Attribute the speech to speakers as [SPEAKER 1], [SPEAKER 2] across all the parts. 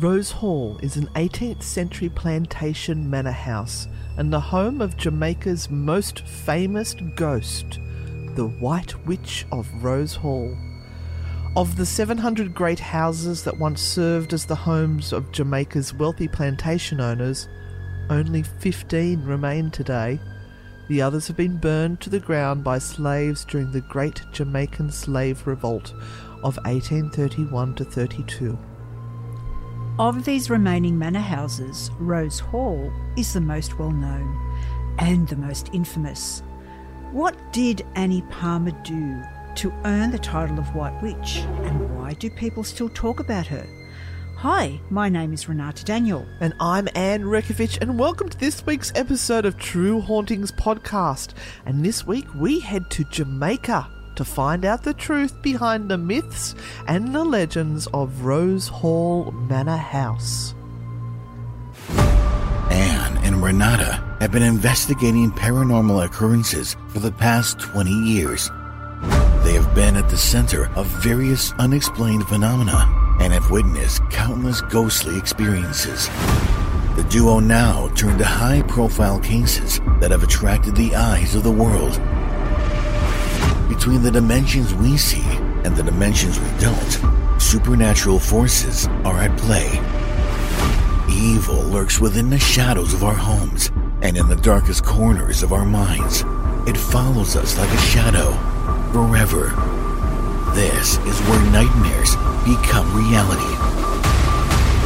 [SPEAKER 1] Rose Hall is an 18th century plantation manor house and the home of Jamaica's most famous ghost, the White Witch of Rose Hall. Of the 700 great houses that once served as the homes of Jamaica's wealthy plantation owners, only 15 remain today. The others have been burned to the ground by slaves during the Great Jamaican Slave Revolt of 1831 to 32.
[SPEAKER 2] Of these remaining manor houses, Rose Hall is the most well known and the most infamous. What did Annie Palmer do to earn the title of White Witch, and why do people still talk about her? Hi, my name is Renata Daniel.
[SPEAKER 1] And I'm Anne Rekovich, and welcome to this week's episode of True Hauntings Podcast. And this week we head to Jamaica to find out the truth behind the myths and the legends of Rose Hall Manor House.
[SPEAKER 3] Anne and Renata have been investigating paranormal occurrences for the past 20 years. They have been at the center of various unexplained phenomena and have witnessed countless ghostly experiences. The duo now turn to high profile cases that have attracted the eyes of the world between the dimensions we see and the dimensions we don't, supernatural forces are at play. Evil lurks within the shadows of our homes and in the darkest corners of our minds. It follows us like a shadow, forever. This is where nightmares become reality.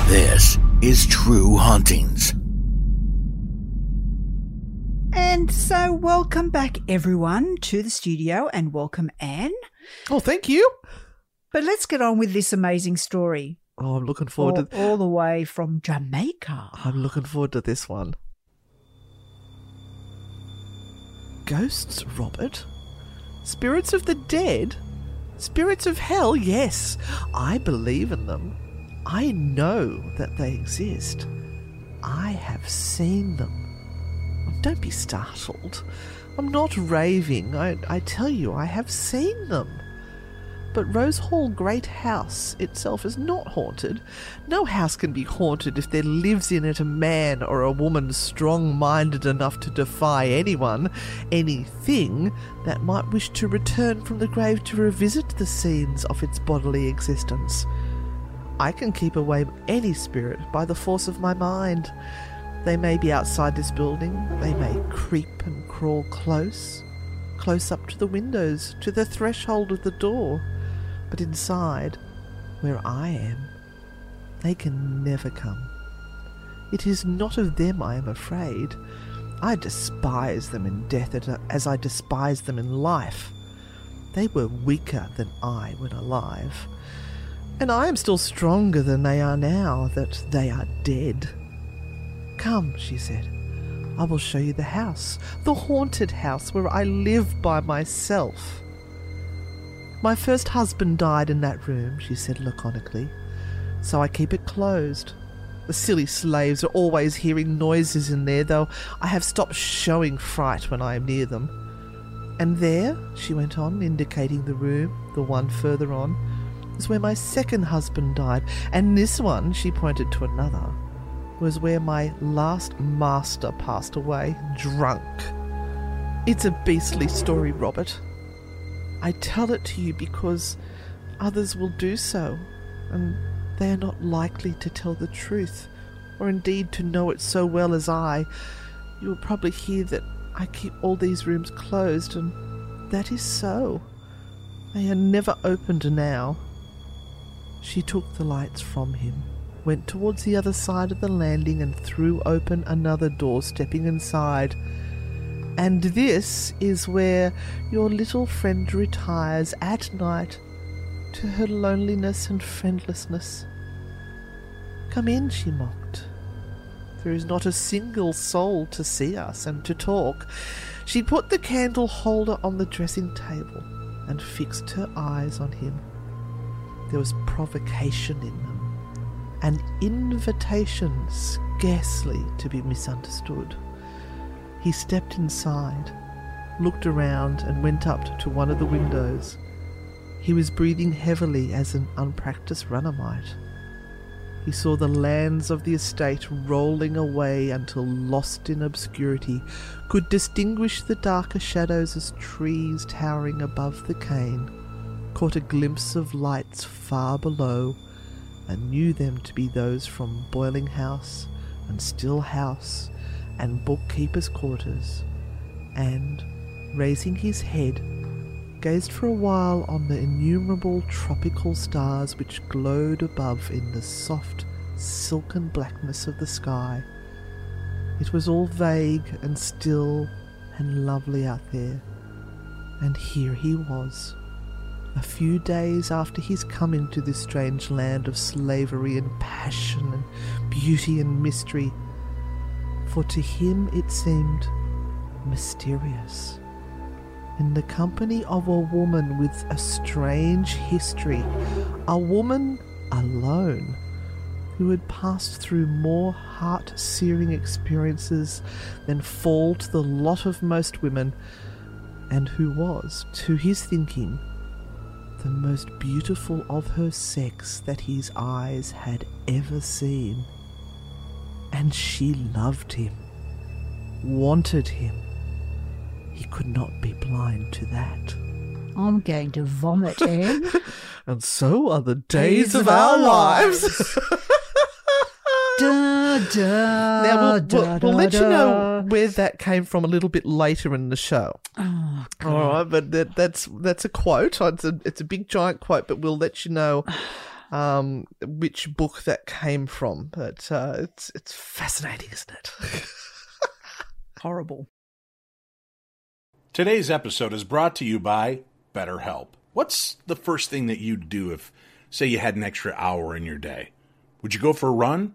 [SPEAKER 3] This is True Hauntings.
[SPEAKER 2] And so, welcome back, everyone, to the studio, and welcome, Anne.
[SPEAKER 1] Oh, thank you.
[SPEAKER 2] But let's get on with this amazing story.
[SPEAKER 1] Oh, I'm looking forward
[SPEAKER 2] all,
[SPEAKER 1] to
[SPEAKER 2] all the way from Jamaica.
[SPEAKER 1] I'm looking forward to this one. Ghosts, Robert? Spirits of the dead? Spirits of hell? Yes, I believe in them. I know that they exist. I have seen them. Don't be startled. I'm not raving. I, I tell you, I have seen them. But Rose Hall Great House itself is not haunted. No house can be haunted if there lives in it a man or a woman strong minded enough to defy anyone, anything, that might wish to return from the grave to revisit the scenes of its bodily existence. I can keep away any spirit by the force of my mind. They may be outside this building, they may creep and crawl close, close up to the windows, to the threshold of the door, but inside, where I am, they can never come. It is not of them I am afraid. I despise them in death as I despise them in life. They were weaker than I when alive, and I am still stronger than they are now that they are dead. Come, she said. I will show you the house, the haunted house where I live by myself. My first husband died in that room, she said laconically, so I keep it closed. The silly slaves are always hearing noises in there, though I have stopped showing fright when I am near them. And there, she went on, indicating the room, the one further on, is where my second husband died, and this one, she pointed to another, was where my last master passed away, drunk. It's a beastly story, Robert. I tell it to you because others will do so, and they are not likely to tell the truth, or indeed to know it so well as I. You will probably hear that I keep all these rooms closed, and that is so. They are never opened now. She took the lights from him went towards the other side of the landing and threw open another door, stepping inside. And this is where your little friend retires at night to her loneliness and friendlessness. Come in, she mocked. There is not a single soul to see us and to talk. She put the candle holder on the dressing table and fixed her eyes on him. There was provocation in them an invitation scarcely to be misunderstood. He stepped inside, looked around, and went up to one of the windows. He was breathing heavily as an unpracticed runner might. He saw the lands of the estate rolling away until, lost in obscurity, could distinguish the darker shadows as trees towering above the cane, caught a glimpse of lights far below, and knew them to be those from Boiling House and Still House and Bookkeeper's Quarters, and, raising his head, gazed for a while on the innumerable tropical stars which glowed above in the soft, silken blackness of the sky. It was all vague and still and lovely out there. And here he was, a few days after his coming to this strange land of slavery and passion and beauty and mystery. For to him it seemed mysterious in the company of a woman with a strange history, a woman alone who had passed through more heart searing experiences than fall to the lot of most women, and who was, to his thinking, the most beautiful of her sex that his eyes had ever seen. And she loved him, wanted him he could not be blind to that.
[SPEAKER 2] I'm going to vomit, Anne.
[SPEAKER 1] and so are the days, days of, of, our lives. lives.
[SPEAKER 2] da, da,
[SPEAKER 1] now we'll,
[SPEAKER 2] da,
[SPEAKER 1] we'll, we'll let you know where that came from a little bit later in the show.
[SPEAKER 2] Oh,
[SPEAKER 1] God. All right, but that, that's that's a quote. It's a it's a big giant quote, but we'll let you know um, which book that came from. But uh, it's it's fascinating, isn't it?
[SPEAKER 2] Horrible.
[SPEAKER 4] Today's episode is brought to you by BetterHelp. What's the first thing that you'd do if, say, you had an extra hour in your day? Would you go for a run?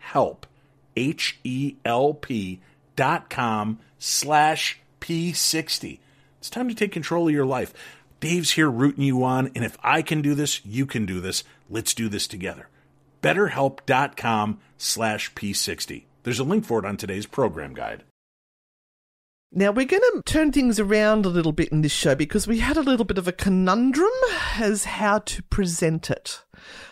[SPEAKER 4] H-E-L-P H E L P dot com slash P60. It's time to take control of your life. Dave's here rooting you on, and if I can do this, you can do this. Let's do this together. BetterHelp.com slash P60. There's a link for it on today's program guide.
[SPEAKER 1] Now, we're going to turn things around a little bit in this show because we had a little bit of a conundrum as how to present it.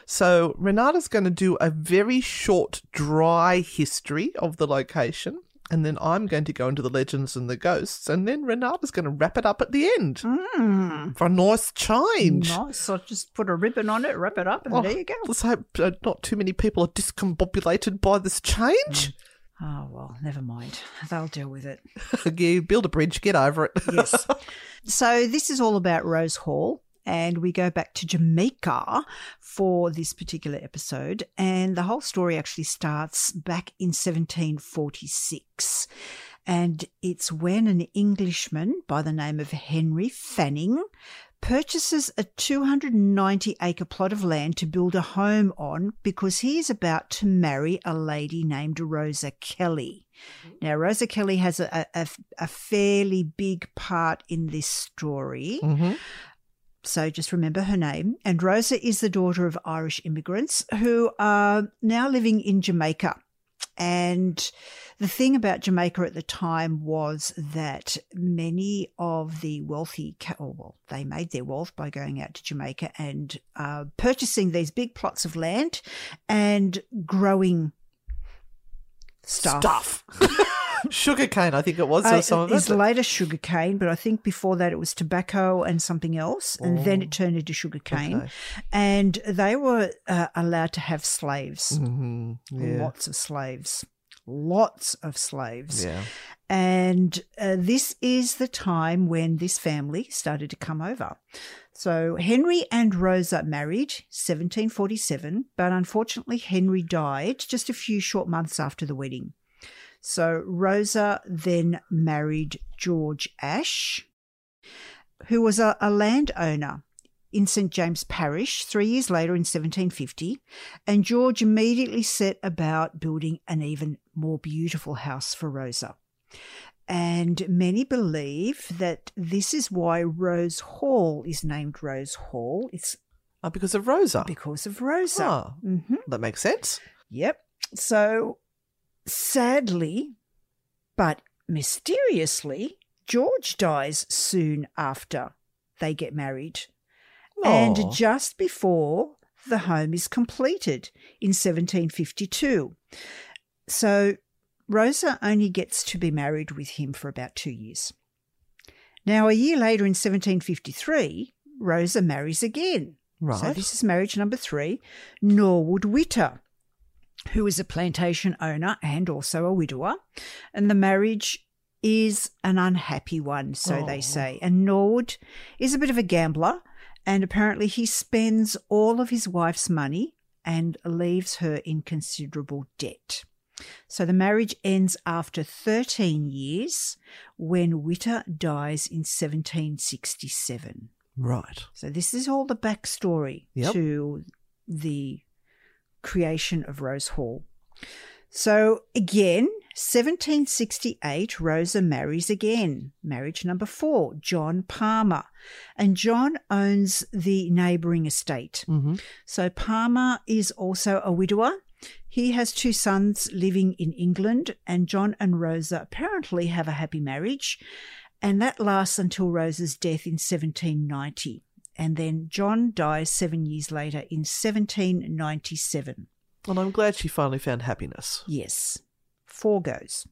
[SPEAKER 1] So, Renata's going to do a very short, dry history of the location, and then I'm going to go into the legends and the ghosts, and then Renata's going to wrap it up at the end
[SPEAKER 2] mm.
[SPEAKER 1] for a nice change.
[SPEAKER 2] Nice. I'll just put a ribbon on it, wrap it up, and oh, there you go.
[SPEAKER 1] Let's hope uh, not too many people are discombobulated by this change. Mm.
[SPEAKER 2] Oh, well, never mind. They'll deal with it.
[SPEAKER 1] you build a bridge, get over it.
[SPEAKER 2] yes. So, this is all about Rose Hall, and we go back to Jamaica for this particular episode. And the whole story actually starts back in 1746. And it's when an Englishman by the name of Henry Fanning purchases a 290 acre plot of land to build a home on because he is about to marry a lady named Rosa Kelly. Mm-hmm. Now, Rosa Kelly has a, a, a fairly big part in this story.
[SPEAKER 1] Mm-hmm.
[SPEAKER 2] So just remember her name. And Rosa is the daughter of Irish immigrants who are now living in Jamaica. And The thing about Jamaica at the time was that many of the wealthy, oh, well, they made their wealth by going out to Jamaica and uh, purchasing these big plots of land and growing stuff.
[SPEAKER 1] Stuff. Sugarcane, I think it was,
[SPEAKER 2] Uh,
[SPEAKER 1] some of
[SPEAKER 2] it is
[SPEAKER 1] it.
[SPEAKER 2] later sugarcane, but I think before that it was tobacco and something else, and then it turned into sugarcane.
[SPEAKER 1] Oh. Okay.
[SPEAKER 2] And they were uh, allowed to have slaves,
[SPEAKER 1] hmm Yeah.
[SPEAKER 2] lots of slaves, lots of slaves.
[SPEAKER 1] Yeah.
[SPEAKER 2] And uh, this is the time when this family started to come over. So Henry and Rosa married 1747, but unfortunately Henry died just a few short months after the wedding. So Rosa then married George Ash, who was a, a landowner in St James Parish three years later in 1750, and George immediately set about building an even more beautiful house for Rosa. And many believe that this is why Rose Hall is named Rose Hall. It's
[SPEAKER 1] Oh, because of Rosa.
[SPEAKER 2] because of Rosa.
[SPEAKER 1] Ah,
[SPEAKER 2] hmm
[SPEAKER 1] that makes sense.
[SPEAKER 2] Yep. So sadly, but mysteriously, George dies soon after they get married.
[SPEAKER 1] Aw.
[SPEAKER 2] And just before the home is completed in 1752. So Rosa only gets to be married with him for about two years. Now, a year later in 1753, Rosa marries again.
[SPEAKER 1] Right.
[SPEAKER 2] So this is marriage number three, Norwood Witter, who is a plantation owner and also a widower. And the marriage is an unhappy one, so
[SPEAKER 1] Oh.
[SPEAKER 2] they say. And Norwood is a bit of a gambler, and apparently he spends all of his wife's money and leaves her in considerable debt. So the marriage ends after 13 years when Witter dies in 1767.
[SPEAKER 1] right.
[SPEAKER 2] So this is all the backstory
[SPEAKER 1] Yep.
[SPEAKER 2] to the creation of Rose Hall. So again, 1768, Rosa marries again. Marriage number four, John Palmer. And John owns the neighbouring estate.
[SPEAKER 1] hmm
[SPEAKER 2] So Palmer is also a widower. He has two sons living in England, and John and Rosa apparently have a happy marriage, and that lasts until Rosa's death in 1790. And then John dies seven years later in 1797.
[SPEAKER 1] And I'm glad she finally found happiness.
[SPEAKER 2] Yes, four goes.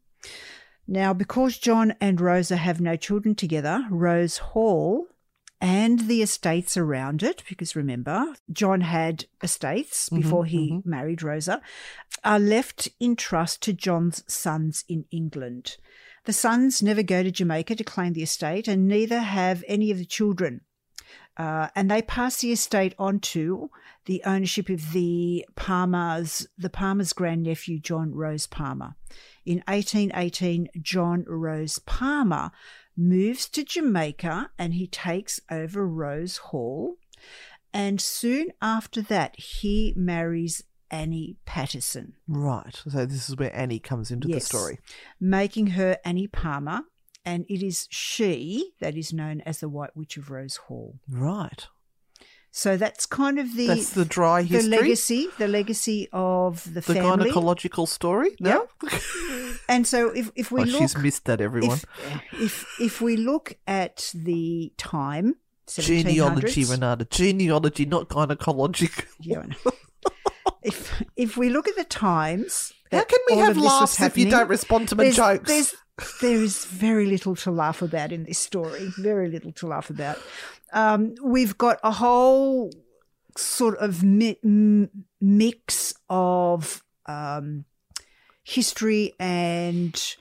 [SPEAKER 2] Now, because John and Rosa have no children together, Rose Hall and the estates around it, because remember, John had estates mm-hmm, before he mm-hmm. married Rosa, are left in trust to John's sons in England. The sons never go to Jamaica to claim the estate, and neither have any of the children. Uh, and they pass the estate on to the ownership of the Palmer's, the Palmer's grandnephew, John Rose Palmer. In 1818, John Rose Palmer moves to Jamaica and he takes over Rose Hall. And soon after that, he marries Annie Patterson,
[SPEAKER 1] Right. So this is where Annie comes into the story.
[SPEAKER 2] making her Annie Palmer. And it is she that is known as the White Witch of Rose Hall.
[SPEAKER 1] Right.
[SPEAKER 2] So that's kind of the
[SPEAKER 1] That's the dry history, the
[SPEAKER 2] legacy, the legacy of the,
[SPEAKER 1] the
[SPEAKER 2] family.
[SPEAKER 1] gynecological story. No.
[SPEAKER 2] And so if if we
[SPEAKER 1] oh,
[SPEAKER 2] look,
[SPEAKER 1] she's missed that, everyone.
[SPEAKER 2] if, if if we look at the time,
[SPEAKER 1] Genealogy, Renata. Genealogy, not gynecology.
[SPEAKER 2] Yeah, if if we look at the times,
[SPEAKER 1] How can we have laughs if you don't respond to my
[SPEAKER 2] there's,
[SPEAKER 1] jokes?
[SPEAKER 2] There's, there is very little to laugh about in this story. Very little to laugh about. Um, we've got a whole sort of mi- mix of um, history and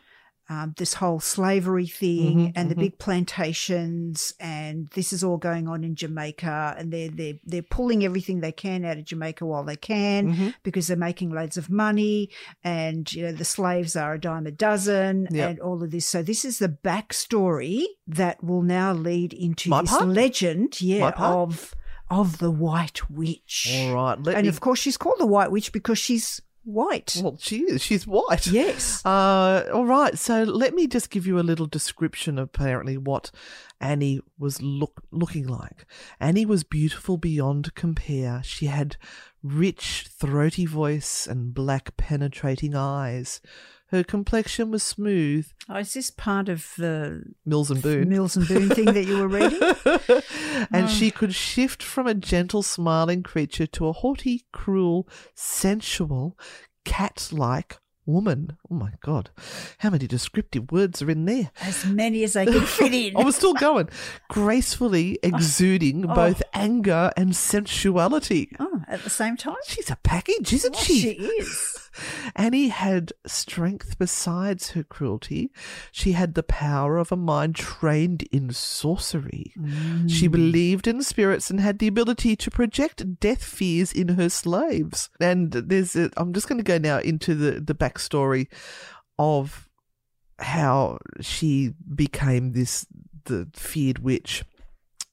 [SPEAKER 2] um, this whole slavery thing
[SPEAKER 1] Mhm,
[SPEAKER 2] and the
[SPEAKER 1] mhm.
[SPEAKER 2] big plantations and this is all going on in Jamaica and they're they're they're pulling everything they can out of Jamaica while they can
[SPEAKER 1] Mhm.
[SPEAKER 2] because they're making loads of money and you know the slaves are a dime a dozen
[SPEAKER 1] Yep.
[SPEAKER 2] and all of this so this is the backstory that will now lead into
[SPEAKER 1] My
[SPEAKER 2] this
[SPEAKER 1] part?
[SPEAKER 2] legend yeah of of the white witch
[SPEAKER 1] All right.
[SPEAKER 2] And
[SPEAKER 1] me.
[SPEAKER 2] of course she's called the white witch because she's white
[SPEAKER 1] Well, she is. She's white.
[SPEAKER 2] yes
[SPEAKER 1] Uh, all right. So let me just give you a little description of apparently what Annie was look looking like. Annie was beautiful beyond compare. She had rich, throaty voice and black, penetrating eyes. Her complexion was smooth.
[SPEAKER 2] Oh, is this part of the
[SPEAKER 1] Mills and Boon.
[SPEAKER 2] Mills and Boon thing that you were reading?
[SPEAKER 1] and she oh. could shift from a gentle, smiling creature to a haughty, cruel, sensual, cat like woman. Oh my God. How many descriptive words are in there?
[SPEAKER 2] As many as I could fit in.
[SPEAKER 1] I was still going. Gracefully exuding oh. both anger and sensuality.
[SPEAKER 2] Oh, at the same time?
[SPEAKER 1] She's a package, isn't she?
[SPEAKER 2] she is.
[SPEAKER 1] Annie had strength besides her cruelty. She had the power of a mind trained in sorcery. She mm. believed in spirits and had the ability to project death fears in her slaves. And there's, a, I'm just going to go now into the the backstory of how she became this the feared witch.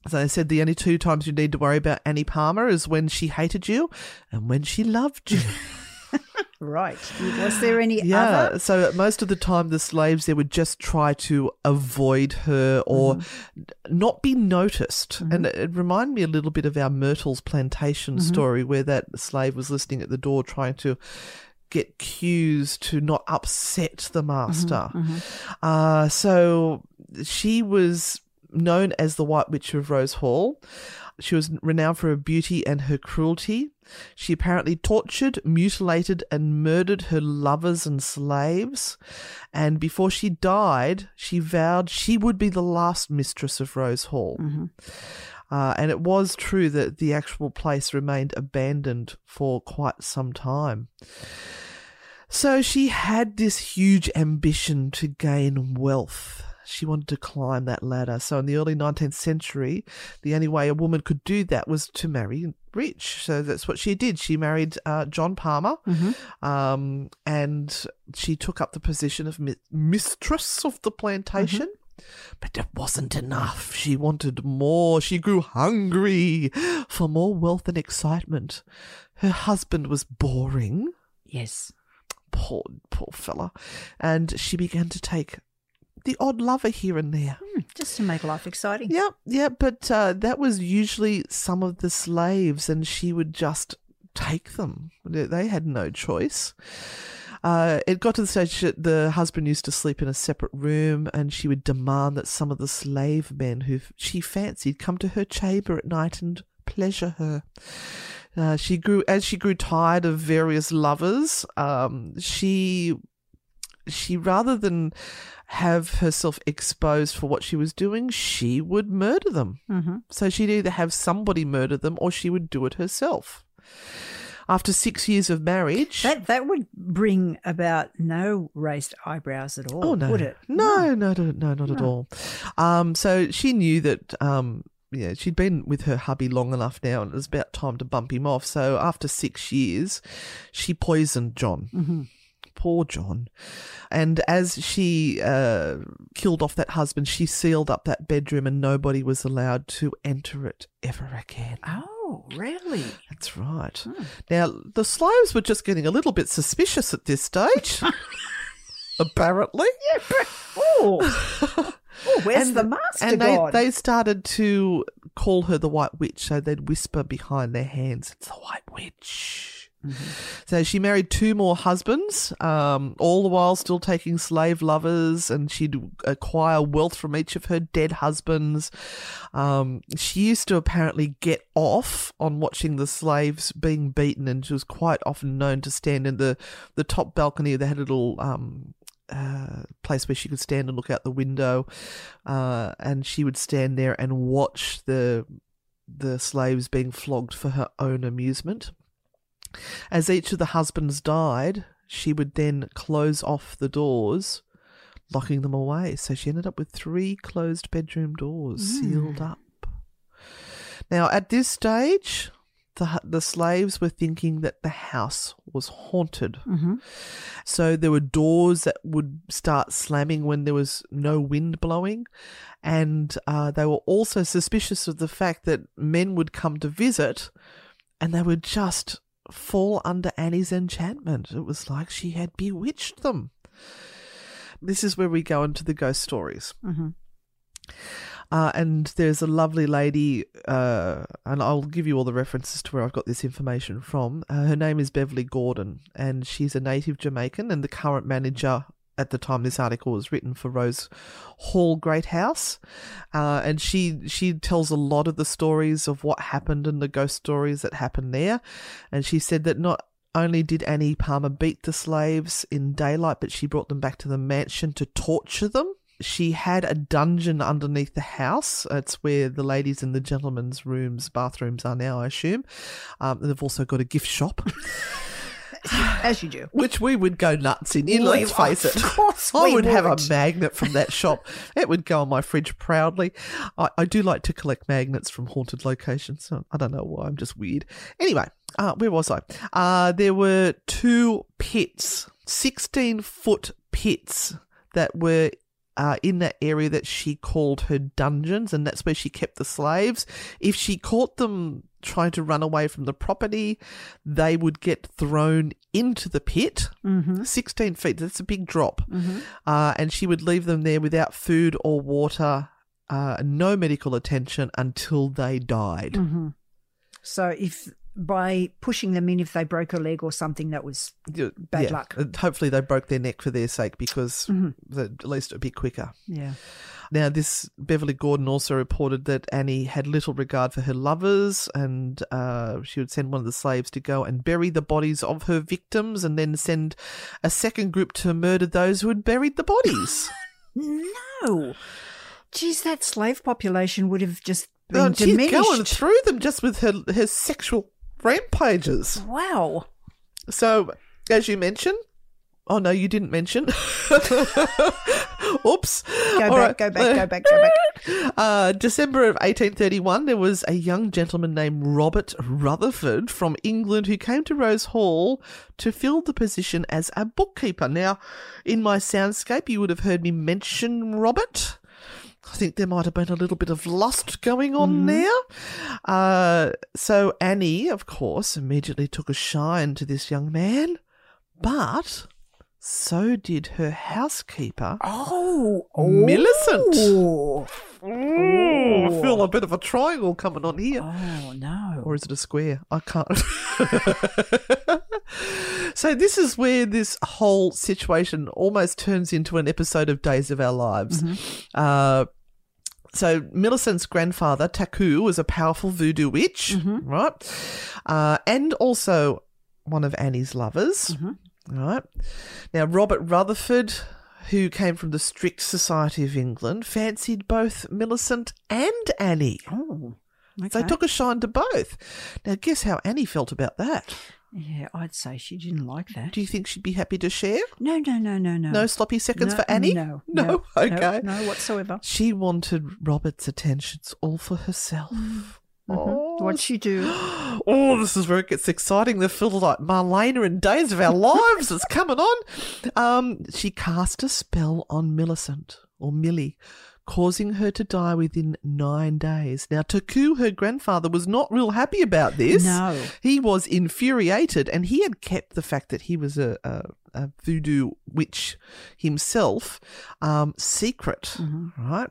[SPEAKER 1] As I said, the only two times you need to worry about Annie Palmer is when she hated you and when she loved you.
[SPEAKER 2] Right. Was there any
[SPEAKER 1] Yeah.
[SPEAKER 2] other?
[SPEAKER 1] So most of the time, the slaves they would just try to avoid her or
[SPEAKER 2] Mm-hmm.
[SPEAKER 1] not be noticed. And it reminded me a little bit of our Myrtles plantation
[SPEAKER 2] Mm-hmm.
[SPEAKER 1] story, where that slave was listening at the door trying to get cues to not upset the master.
[SPEAKER 2] Mm-hmm.
[SPEAKER 1] Uh, so she was known as the White Witch of Rose Hall. She was renowned for her beauty and her cruelty. She apparently tortured, mutilated, and murdered her lovers and slaves. And before she died, she vowed she would be the last mistress of Rose Hall. Uh, and it was true that the actual place remained abandoned for quite some time. So she had this huge ambition to gain wealth. She wanted to climb that ladder. So in the early 19th century, the only way a woman could do that was to marry rich. So that's what she did. She married uh, John Palmer, um, and she took up the position of mi- mistress of the plantation. But it wasn't enough. She wanted more. She grew hungry for more wealth and excitement. Her husband was boring
[SPEAKER 2] Yes.
[SPEAKER 1] poor poor fella and she began to take the odd lover here and there
[SPEAKER 2] Hmm, Just to make life exciting.
[SPEAKER 1] yeah yeah but uh, that was usually some of the slaves and she would just take them they they had no choice uh, it got to the stage that the husband used to sleep in a separate room, and she would demand that some of the slave men who she fancied come to her chamber at night and pleasure her. Uh, she grew as she grew tired of various lovers. Um, she she rather than have herself exposed for what she was doing, she would murder them.
[SPEAKER 2] Mm-hmm.
[SPEAKER 1] So she'd either have somebody murder them or she would do it herself. After six years of marriage,
[SPEAKER 2] That that would bring about no raised eyebrows at all,
[SPEAKER 1] Oh no,
[SPEAKER 2] would it?
[SPEAKER 1] No, no, no, no, not at all. Um, so she knew that. Um, yeah, she'd been with her hubby long enough now, and it was about time to bump him off. So after six years, she poisoned John.
[SPEAKER 2] Mm-hmm.
[SPEAKER 1] Poor John. And as she uh, killed off that husband, she sealed up that bedroom, and nobody was allowed to enter it ever again.
[SPEAKER 2] Oh, really?
[SPEAKER 1] That's right. Now, the slaves were just getting a little bit suspicious at this stage. Apparently. yeah.
[SPEAKER 2] Oh, oh where's the master
[SPEAKER 1] and they, they started to call her the White Witch, so they'd whisper behind their hands, "It's the White Witch." So she married two more husbands, um, all the while still taking slave lovers, and she'd acquire wealth from each of her dead husbands. Um, she used to apparently get off on watching the slaves being beaten, and she was quite often known to stand in the, the top balcony. They had a little um, uh, place where she could stand and look out the window, uh, and she would stand there and watch the the slaves being flogged for her own amusement. As each of the husbands died, she would then close off the doors, locking them away. So she ended up with three closed bedroom doors sealed up. Now, at this stage, the, the slaves were thinking that the house was haunted. So there were doors that would start slamming when there was no wind blowing. And uh, they were also suspicious of the fact that men would come to visit and they would just fall under Annie's enchantment. It was like she had bewitched them. This is where we go into the ghost stories. Uh, and there's a lovely lady, uh, and I'll give you all the references to where I've got this information from. Uh, her name is Beverly Gordon, and she's a native Jamaican and the current manager at the time this article was written for Rose Hall Great House, uh, and she she tells a lot of the stories of what happened and the ghost stories that happened there, and she said that not only did Annie Palmer beat the slaves in daylight, but she brought them back to the mansion to torture them. She had a dungeon underneath the house. It's where the ladies and the gentlemen's rooms, bathrooms are now, I assume. Um, they've also got a gift shop.
[SPEAKER 2] As you do.
[SPEAKER 1] which we would go nuts in.
[SPEAKER 2] We-
[SPEAKER 1] let's face it.
[SPEAKER 2] of course
[SPEAKER 1] I
[SPEAKER 2] we
[SPEAKER 1] would, have a magnet from that shop. It would go on my fridge proudly. I, I do like to collect magnets from haunted locations. So I don't know why. I'm just weird. Anyway, uh, where was I? Uh, there were two pits, 16 foot pits that were uh, in that area that she called her dungeons, and that's where she kept the slaves. If she caught them trying to run away from the property, they would get thrown into the pit.
[SPEAKER 2] Mm-hmm.
[SPEAKER 1] 16 feet, that's a big drop. Uh, and she would leave them there without food or water, uh, no medical attention until they died.
[SPEAKER 2] Mm-hmm. So if by pushing them in, if they broke a leg or something, that was Bad
[SPEAKER 1] yeah.
[SPEAKER 2] luck.
[SPEAKER 1] And hopefully they broke their neck for their sake because the, at least it'd be quicker.
[SPEAKER 2] yeah.
[SPEAKER 1] Now, this Beverly Gordon also reported that Annie had little regard for her lovers, and uh, she would send one of the slaves to go and bury the bodies of her victims, and then send a second group to murder those who had buried the bodies.
[SPEAKER 2] No. Geez, that slave population would have just been
[SPEAKER 1] Oh, she's
[SPEAKER 2] diminished.
[SPEAKER 1] going through them just with her her sexual rampages.
[SPEAKER 2] wow.
[SPEAKER 1] So, as you mentioned, oh no, you didn't mention. Oops.
[SPEAKER 2] Go back,
[SPEAKER 1] right.
[SPEAKER 2] go back, go back, go back.
[SPEAKER 1] Uh, December of 1831, there was a young gentleman named Robert Rutherford from England who came to Rose Hall to fill the position as a bookkeeper. Now, in my soundscape, you would have heard me mention Robert. I think there might have been a little bit of lust going on there. Uh, so Annie, of course, immediately took a shine to this young man, but so did her housekeeper,
[SPEAKER 2] Oh.
[SPEAKER 1] Millicent.
[SPEAKER 2] Oh.
[SPEAKER 1] Ooh, I feel a bit of a triangle coming on here.
[SPEAKER 2] Oh, no.
[SPEAKER 1] Or is it a square? I can't. so, this is where this whole situation almost turns into an episode of Days of Our Lives. Uh, so, Millicent's grandfather, Takoo, was a powerful voodoo witch, right? Uh, and also one of Annie's lovers, right? Now, Robert Rutherford, who came from the strict society of England, fancied both Millicent and Annie.
[SPEAKER 2] Oh. Okay.
[SPEAKER 1] they took a shine to both. Now, guess how Annie felt about that?
[SPEAKER 2] yeah, I'd say she didn't like that.
[SPEAKER 1] Do you think she'd be happy to share?
[SPEAKER 2] No, no, no, no, no.
[SPEAKER 1] No sloppy seconds
[SPEAKER 2] No,
[SPEAKER 1] for Annie?
[SPEAKER 2] No,
[SPEAKER 1] No? okay.
[SPEAKER 2] No, no whatsoever.
[SPEAKER 1] She wanted Robert's attentions all for herself. Mm. Oh,
[SPEAKER 2] What'd she do?
[SPEAKER 1] oh, this is where it gets exciting. The feel like Marlena in Days of Our Lives is coming on. Um, she cast a spell on Millicent, or Millie, causing her to die within nine days. Now, Takoo, her grandfather, was not real happy about this.
[SPEAKER 2] No.
[SPEAKER 1] He was infuriated, and he had kept the fact that he was a, a, a voodoo witch himself um, secret, right?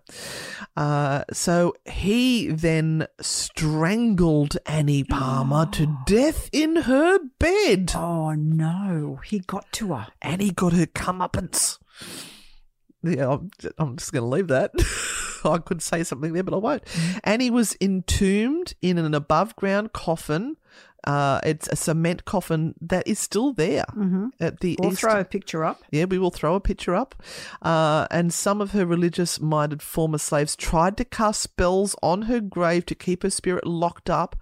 [SPEAKER 1] Uh, so he then strangled Annie Palmer to death in her bed.
[SPEAKER 2] Oh, no. He got to her.
[SPEAKER 1] Annie got her comeuppance. Yeah, I'm, I'm just going to leave that. I could say something there, but I won't. Annie was entombed in an above ground coffin. Uh, it's a cement coffin that is still there at the
[SPEAKER 2] We'll
[SPEAKER 1] east.
[SPEAKER 2] throw a picture up.
[SPEAKER 1] Yeah, we will throw a picture up. Uh, and some of her religious minded former slaves tried to cast spells on her grave to keep her spirit locked up,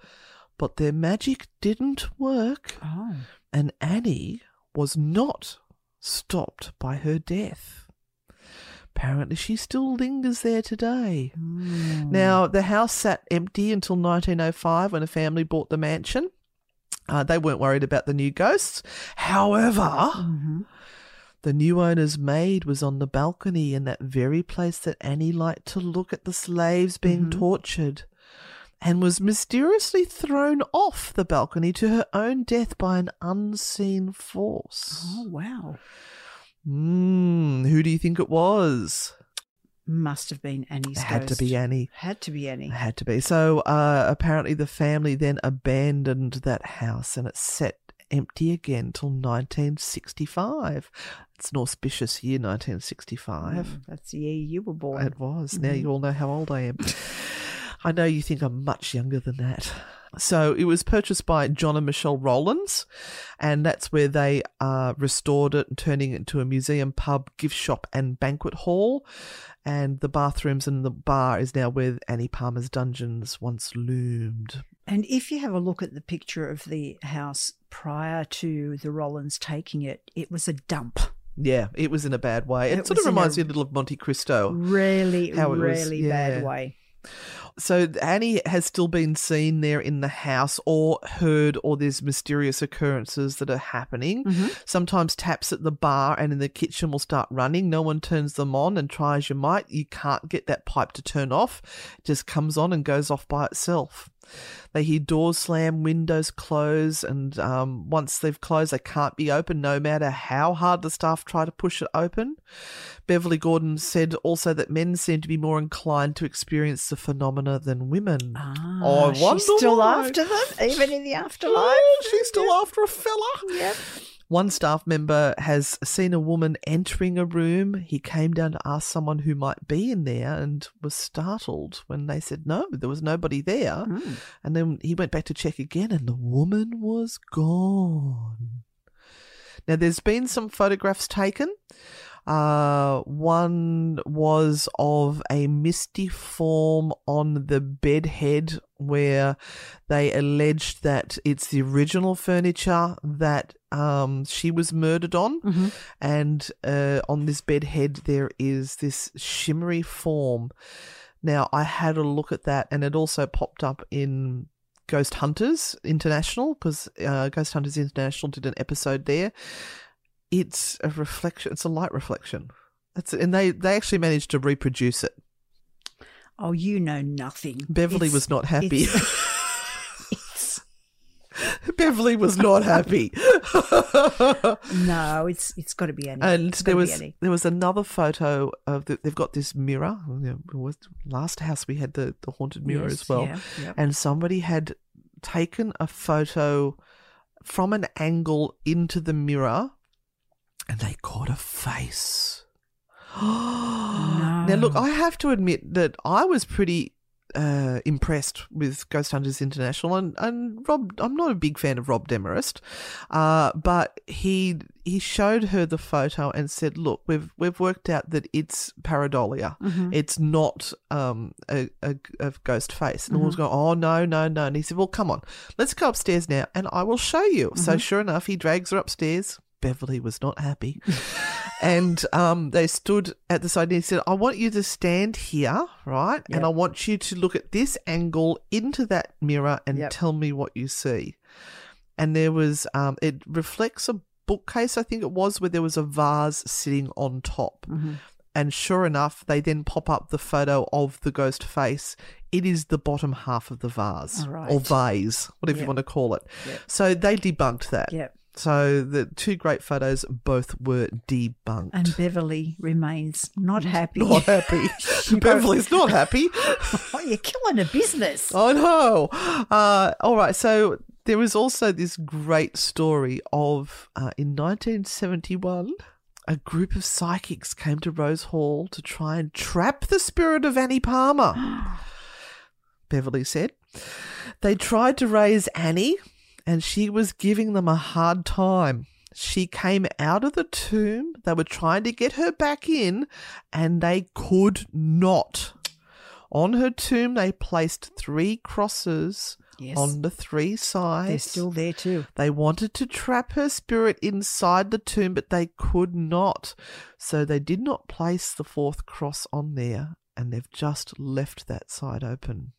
[SPEAKER 1] but their magic didn't work
[SPEAKER 2] Oh.
[SPEAKER 1] and Annie was not stopped by her death. Apparently, she still lingers there today. Hmm. Now, the house sat empty until 1905 when a family bought the mansion. Uh, they weren't worried about the new ghosts. However, mm-hmm. the new owner's maid was on the balcony in that very place that Annie liked to look at the slaves being mm-hmm. tortured and was mysteriously thrown off the balcony to her own death by an unseen force.
[SPEAKER 2] Oh, wow.
[SPEAKER 1] Hmm, who do you think it was?
[SPEAKER 2] must have been Annie's
[SPEAKER 1] It had to
[SPEAKER 2] ghost.
[SPEAKER 1] be Annie.
[SPEAKER 2] Had to be Annie.
[SPEAKER 1] It had to be. So uh, apparently, the family then abandoned that house and it sat empty again till 1965. It's an auspicious year, 1965.
[SPEAKER 2] Mm, That's the year you were born.
[SPEAKER 1] It was. Now you all know how old I am. I know you think I'm much younger than that. So it was purchased by John and Michele Rollins, and that's where they uh, restored it, and turning it into a museum, pub, gift shop, and banquet hall. And the bathrooms and the bar is now where Annie Palmer's dungeons once loomed.
[SPEAKER 2] And if you have a look at the picture of the house prior to the Rollins taking it, it was a dump.
[SPEAKER 1] Yeah, it was in a bad way. It,
[SPEAKER 2] It
[SPEAKER 1] sort of reminds me a little of Monte Cristo.
[SPEAKER 2] Really,
[SPEAKER 1] How it was-
[SPEAKER 2] really
[SPEAKER 1] yeah.
[SPEAKER 2] bad way.
[SPEAKER 1] So Annie has still been seen there in the house or heard or there's mysterious occurrences that are happening. Mm-hmm. Sometimes taps at the bar and in the kitchen will start running. No one turns them on and try as you might. You can't get that pipe to turn off. It just comes on and goes off by itself. They hear doors slam, windows close, and um, once they've closed, they can't be opened no matter how hard the staff try to push it open. Beverly Gordon said also that men seem to be more inclined to experience the phenomena than women.
[SPEAKER 2] Ah,
[SPEAKER 1] I wonder
[SPEAKER 2] she's still
[SPEAKER 1] why.
[SPEAKER 2] after them, even in the afterlife.
[SPEAKER 1] Oh, she's still after a fella.
[SPEAKER 2] Yep.
[SPEAKER 1] One staff member has seen a woman entering a room. He came down to ask someone who might be in there and was startled when they said no, there was nobody there.
[SPEAKER 2] Hmm.
[SPEAKER 1] And then he went back to check again and the woman was gone. Now, there's been some photographs taken. Uh, one was of a misty form on the bed head where they alleged that it's the original furniture that um, she was murdered on. And uh, on this bed head, there is this shimmery form. Now, I had a look at that and it also popped up in Ghost Hunters International because uh, Ghost Hunters International did an episode there. It's a reflection. It's a light reflection. That's and they they actually managed to reproduce it.
[SPEAKER 2] Oh, you know nothing.
[SPEAKER 1] Beverly
[SPEAKER 2] It's-
[SPEAKER 1] was not happy.
[SPEAKER 2] it's-
[SPEAKER 1] Beverly was not happy.
[SPEAKER 2] no, it's it's got to be Annie.
[SPEAKER 1] And there was
[SPEAKER 2] Annie.
[SPEAKER 1] there was another photo of the, they've got this mirror. Last house we had the, the haunted mirror
[SPEAKER 2] Yes,
[SPEAKER 1] as well,
[SPEAKER 2] yeah, yep.
[SPEAKER 1] and somebody had taken a photo from an angle into the mirror, and they caught a face. Now, look, I have to admit that I was pretty uh, impressed with Ghost Hunters International, and, and Robb. I'm not a big fan of Robb Demarest, uh, but he he showed her the photo and said, "Look, we've we've worked out that it's pareidolia. It's not um, a, a, a ghost face." And the woman's going, "Oh no, no, no!" And he said, "Well, come on, let's go upstairs now, and I will show you." So sure enough, he drags her upstairs. Beverly was not happy. and um, they stood at the side and he said, I want you to stand here, right? And I want you to look at this angle into that mirror and
[SPEAKER 2] Yep.
[SPEAKER 1] tell me what you see. And there was, um, it reflects a bookcase, I think it was, where there was a vase sitting on top. And sure enough, they then pop up the photo of the ghost face. It is the bottom half of the vase
[SPEAKER 2] right.
[SPEAKER 1] or vase, whatever you want to call it.
[SPEAKER 2] Yep.
[SPEAKER 1] So they debunked that.
[SPEAKER 2] Yep.
[SPEAKER 1] So the two great photos both were debunked.
[SPEAKER 2] And Beverly remains not happy.
[SPEAKER 1] not happy. Beverly's not happy.
[SPEAKER 2] oh, you're killing a business.
[SPEAKER 1] I know. Uh, all right. So there was also this great story of uh, in 1971, a group of psychics came to Rose Hall to try and trap the spirit of Annie Palmer. Beverly said. They tried to raise Annie, and she was giving them a hard time. She came out of the tomb. They were trying to get her back in, and they could not. On her tomb, they placed three crosses
[SPEAKER 2] Yes.
[SPEAKER 1] on the three sides.
[SPEAKER 2] They're still there too.
[SPEAKER 1] They wanted to trap her spirit inside the tomb, but they could not. So they did not place the fourth cross on there, and they've just left that side open.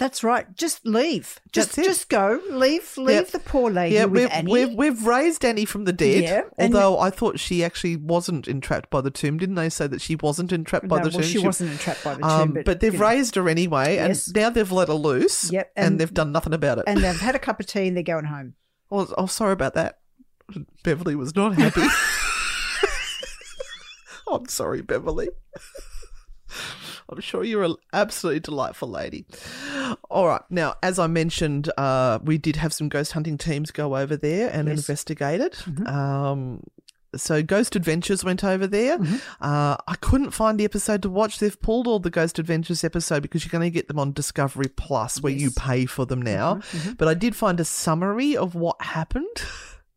[SPEAKER 2] That's right. Just leave. Just just go. Leave leave the poor lady
[SPEAKER 1] yeah,
[SPEAKER 2] with
[SPEAKER 1] we've,
[SPEAKER 2] Annie.
[SPEAKER 1] we've we've raised Annie from the dead.
[SPEAKER 2] Yeah,
[SPEAKER 1] although I thought she actually wasn't entrapped by the tomb. Didn't they say that she wasn't entrapped by
[SPEAKER 2] No,
[SPEAKER 1] the
[SPEAKER 2] well,
[SPEAKER 1] tomb?
[SPEAKER 2] she wasn't entrapped by the tomb,
[SPEAKER 1] Um,
[SPEAKER 2] but,
[SPEAKER 1] they've
[SPEAKER 2] you know.
[SPEAKER 1] raised her anyway,
[SPEAKER 2] Yes.
[SPEAKER 1] and now they've let her loose.
[SPEAKER 2] Yep,
[SPEAKER 1] and,
[SPEAKER 2] and-
[SPEAKER 1] they've done nothing about it.
[SPEAKER 2] and they've had a cup of tea and they're going home.
[SPEAKER 1] Oh, oh, sorry about that. Beverly was not happy. I'm sorry, Beverly. I'm sure you're an absolutely delightful lady. All right. Now, as I mentioned, uh, we did have some ghost hunting teams go over there and
[SPEAKER 2] Yes.
[SPEAKER 1] investigate it. Um, so Ghost Adventures went over there. Uh, I couldn't find the episode to watch. They've pulled all the Ghost Adventures episode because you're going to get them on Discovery Plus, where you pay for them now. But I did find a summary of what happened.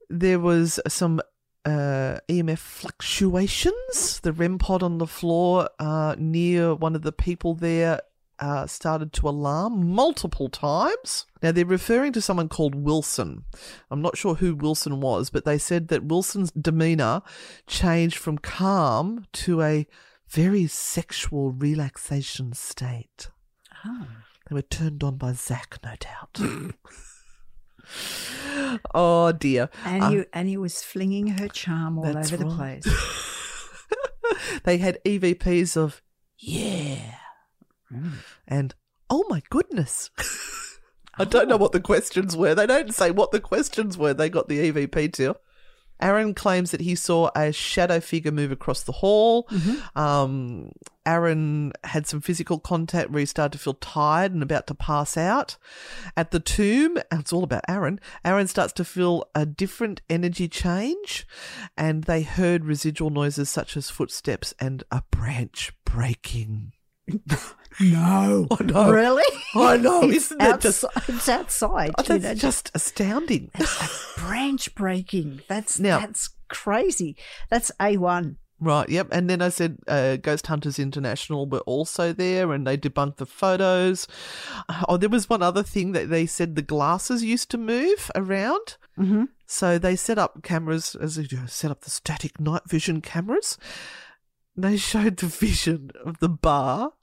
[SPEAKER 1] There was some uh, EMF fluctuations. The REM pod on the floor uh, near one of the people there uh, started to alarm multiple times. Now, they're referring to someone called Wilson. I'm not sure who Wilson was, but they said that Wilson's demeanor changed from calm to a very sexual relaxation state.
[SPEAKER 2] Oh.
[SPEAKER 1] They were turned on by Zak, no doubt. oh dear.
[SPEAKER 2] And uh, he and he was flinging her charm all over the
[SPEAKER 1] right.
[SPEAKER 2] place.
[SPEAKER 1] they had EVPs of yeah mm. and oh my goodness. I don't know oh. what the questions were. They don't say what the questions were. They got the EVP to. Aaron claims that he saw a shadow figure move across the hall. Um, Aaron had some physical contact where he started to feel tired and about to pass out. At the tomb, and it's all about Aaron, Aaron starts to feel a different energy change, and they heard residual noises such as footsteps and a branch breaking.
[SPEAKER 2] No.
[SPEAKER 1] I know.
[SPEAKER 2] Really?
[SPEAKER 1] I know.
[SPEAKER 2] It's,
[SPEAKER 1] Isn't that just.
[SPEAKER 2] outside, it's outside.
[SPEAKER 1] Oh,
[SPEAKER 2] you
[SPEAKER 1] that's
[SPEAKER 2] know,
[SPEAKER 1] just astounding.
[SPEAKER 2] branch breaking. That's
[SPEAKER 1] Now-
[SPEAKER 2] that's crazy. That's A one.
[SPEAKER 1] Right, yep. And then I said uh, Ghost Hunters International were also there and they debunked the photos. Oh, there was one other thing that they said the glasses used to move around.
[SPEAKER 2] Mm-hmm.
[SPEAKER 1] So they set up cameras, as they do, set up the static night vision cameras. They showed the vision of the bar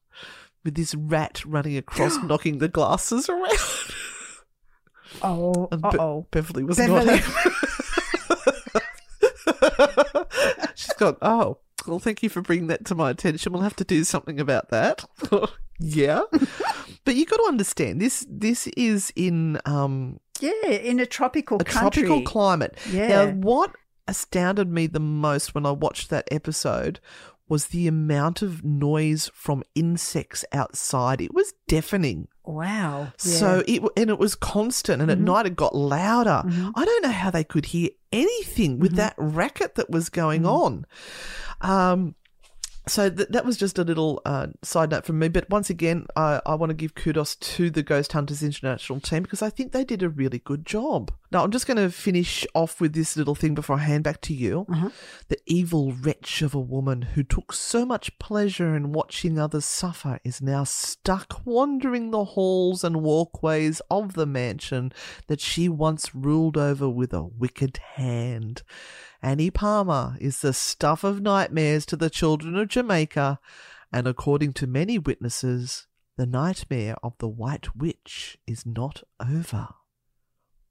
[SPEAKER 1] with this rat running across, knocking the glasses around.
[SPEAKER 2] Oh,
[SPEAKER 1] And Be-
[SPEAKER 2] oh.
[SPEAKER 1] Beverly was
[SPEAKER 2] Beverly.
[SPEAKER 1] not. She's gone. Oh, well, thank you for bringing that to my attention. We'll have to do something about that. yeah, but you got to understand this. This is in um,
[SPEAKER 2] Yeah, in a tropical
[SPEAKER 1] a
[SPEAKER 2] country.
[SPEAKER 1] tropical climate.
[SPEAKER 2] Yeah.
[SPEAKER 1] Now, what astounded me the most when I watched that episode was the amount of noise from insects outside. It was deafening.
[SPEAKER 2] Wow.
[SPEAKER 1] So it and it was constant, and at mm-hmm. night it got louder. Mm-hmm. I don't know how they could hear anything with mm-hmm. that racket that was going on. Um, so th- that was just a little uh, side note from me. But once again, I, I want to give kudos to the Ghost Hunters International team because I think they did a really good job. Now, I'm just going to finish off with this little thing before I hand back to you. The evil wretch of a woman who took so much pleasure in watching others suffer is now stuck wandering the halls and walkways of the mansion that she once ruled over with a wicked hand. Annie Palmer is the stuff of nightmares to the children of Jamaica, and according to many witnesses, the nightmare of the White Witch is not over.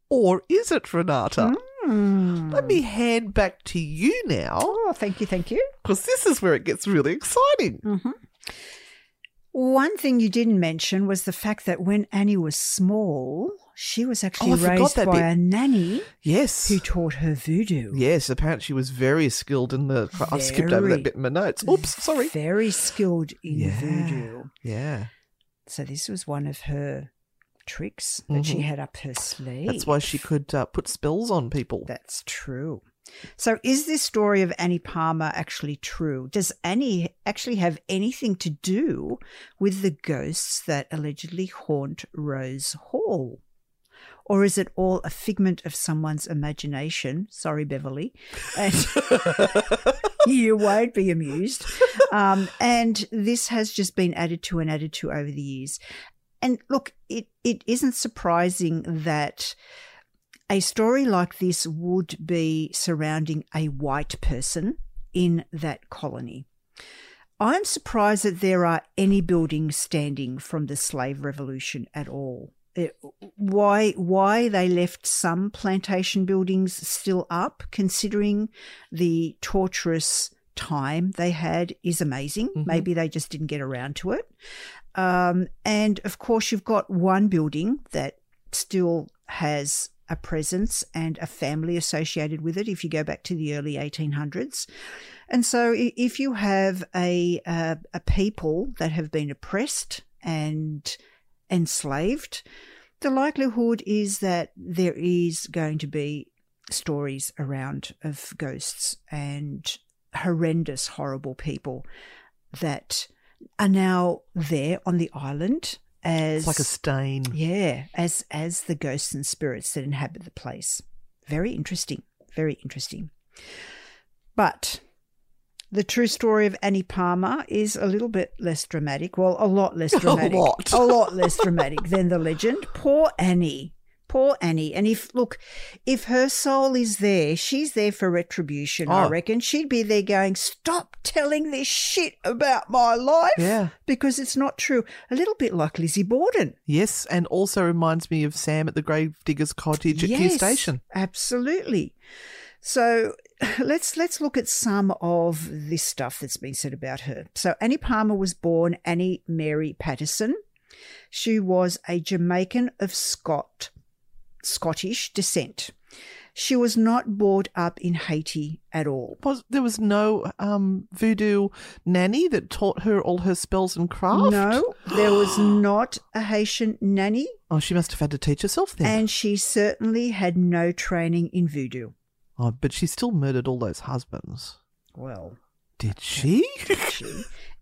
[SPEAKER 1] Or is it, Renata?
[SPEAKER 2] Hmm.
[SPEAKER 1] Let me hand back to you now,
[SPEAKER 2] Oh, thank you, thank you.
[SPEAKER 1] because this is where it gets really exciting.
[SPEAKER 2] One thing you didn't mention was the fact that when Annie was small, she was actually
[SPEAKER 1] Oh,
[SPEAKER 2] raised by
[SPEAKER 1] bit.
[SPEAKER 2] a nanny
[SPEAKER 1] Yes.
[SPEAKER 2] who taught her voodoo.
[SPEAKER 1] Yes, apparently she was very skilled in the. I skipped over that bit in my notes. Oops, sorry.
[SPEAKER 2] Very skilled in
[SPEAKER 1] Yeah.
[SPEAKER 2] voodoo.
[SPEAKER 1] Yeah.
[SPEAKER 2] So this was one of her tricks that she
[SPEAKER 1] Mhm.
[SPEAKER 2] had up her sleeve.
[SPEAKER 1] That's why she could uh, put spells on people.
[SPEAKER 2] That's true. So, is this story of Annie Palmer actually true? Does Annie actually have anything to do with the ghosts that allegedly haunt Rose Hall? Or is it all a figment of someone's imagination? Sorry, Beverly. And you won't be amused. Um, and this has just been added to and added to over the years. And look, it, it isn't surprising that a story like this would be surrounding a white person in that colony. I'm surprised that there are any buildings standing from the slave revolution at all. It- why why they left some plantation buildings still up considering the torturous time they had is amazing. Maybe they just didn't get around to it. Um, and of course, you've got one building that still has a presence and a family associated with it if you go back to the early 1800s. And so if you have a, uh, a people that have been oppressed and enslaved, the likelihood is that there is going to be stories around of ghosts and horrendous, horrible people that are now there on the island as
[SPEAKER 1] It's like a stain.
[SPEAKER 2] yeah, as as the ghosts and spirits that inhabit the place. Very interesting. Very interesting. But the true story of Annie Palmer is a little bit less dramatic. Well, a lot less dramatic.
[SPEAKER 1] A lot.
[SPEAKER 2] a lot less dramatic than the legend. Poor Annie. Poor Annie. And if, look, if her soul is there, she's there for retribution, I
[SPEAKER 1] Oh.
[SPEAKER 2] reckon. She'd be there going, Stop telling this shit about my life.
[SPEAKER 1] Yeah.
[SPEAKER 2] Because it's not true. A little bit like Lizzie Borden.
[SPEAKER 1] Yes, and also reminds me of Sam at the Gravedigger's Cottage at
[SPEAKER 2] Yes,
[SPEAKER 1] Station.
[SPEAKER 2] Absolutely. So let's let's look at some of this stuff that's been said about her. So Annie Palmer was born Annie Mary Patterson. She was a Jamaican of Scot Scottish descent. She was not brought up in Haiti at all.
[SPEAKER 1] Was there was no um, voodoo nanny that taught her all her spells and craft?
[SPEAKER 2] No, there was not a Haitian nanny,
[SPEAKER 1] Oh, she must have had to teach herself then.
[SPEAKER 2] and she certainly had no training in voodoo.
[SPEAKER 1] Oh, but she still murdered all those husbands.
[SPEAKER 2] Well,
[SPEAKER 1] Did she?
[SPEAKER 2] she.